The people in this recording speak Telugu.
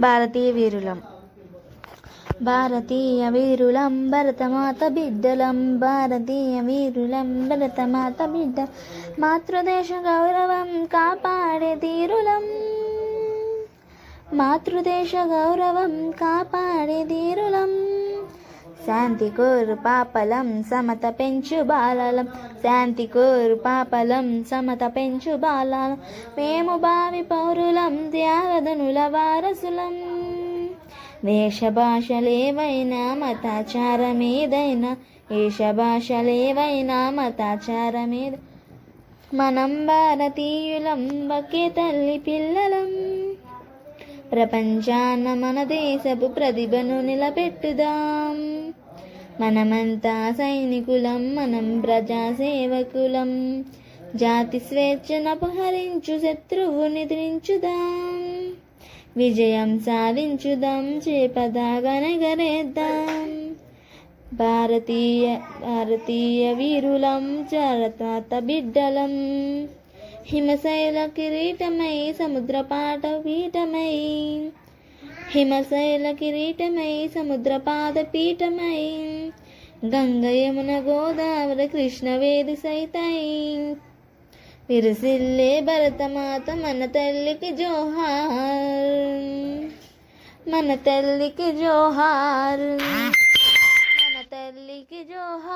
భారతీయ వీరులం భారతీయ వీరులం భరతమాత బిడ్డలం భారతీయ వీరులం భరతమాత బిడ్డ మాతృదేశ గౌరవం కాపాడే తీరులం మాతృదేశ గౌరవం కాపాడే తీరులం శాంతి కోరు పాపలం సమత పెంచు బాలలం. శాంతి కోరు పాపలం సమత పెంచు బాలలం. మేము భావి పౌరులం త్యాగదనుల వారసులం. వేష భాషలేవైనా మతాచారమేదైనా. వేష భాషలేవైనా మతాచారమేద. మనం భారతీయులం ఒకే తల్లి పిల్లలం. ప్రపంచాన మన దేశపు ప్రతిభను నిలబెట్టుదాం. మనమంతా సైనికులం మనం ప్రజా సేవకులం జాతి స్వేచ్ఛను అపహరించు శత్రువు నిద్రించుదాం విజయం సాధించుదాం చేపదాగనగరేద్దాం భారతీయ భారతీయ వీరులం చరతాత బిడ్డలం. హిమశైల కిరీటమై సముద్రపాట పీఠమై హిమశైల కిరీటమై సముద్రపాద పీఠమై గంగ యమున గోదావరి కృష్ణవేది సైతై విరసిల్లే భరతమాత మన తల్లికి జోహార్ మన తల్లికి జోహార్ మన తల్లికి జోహార్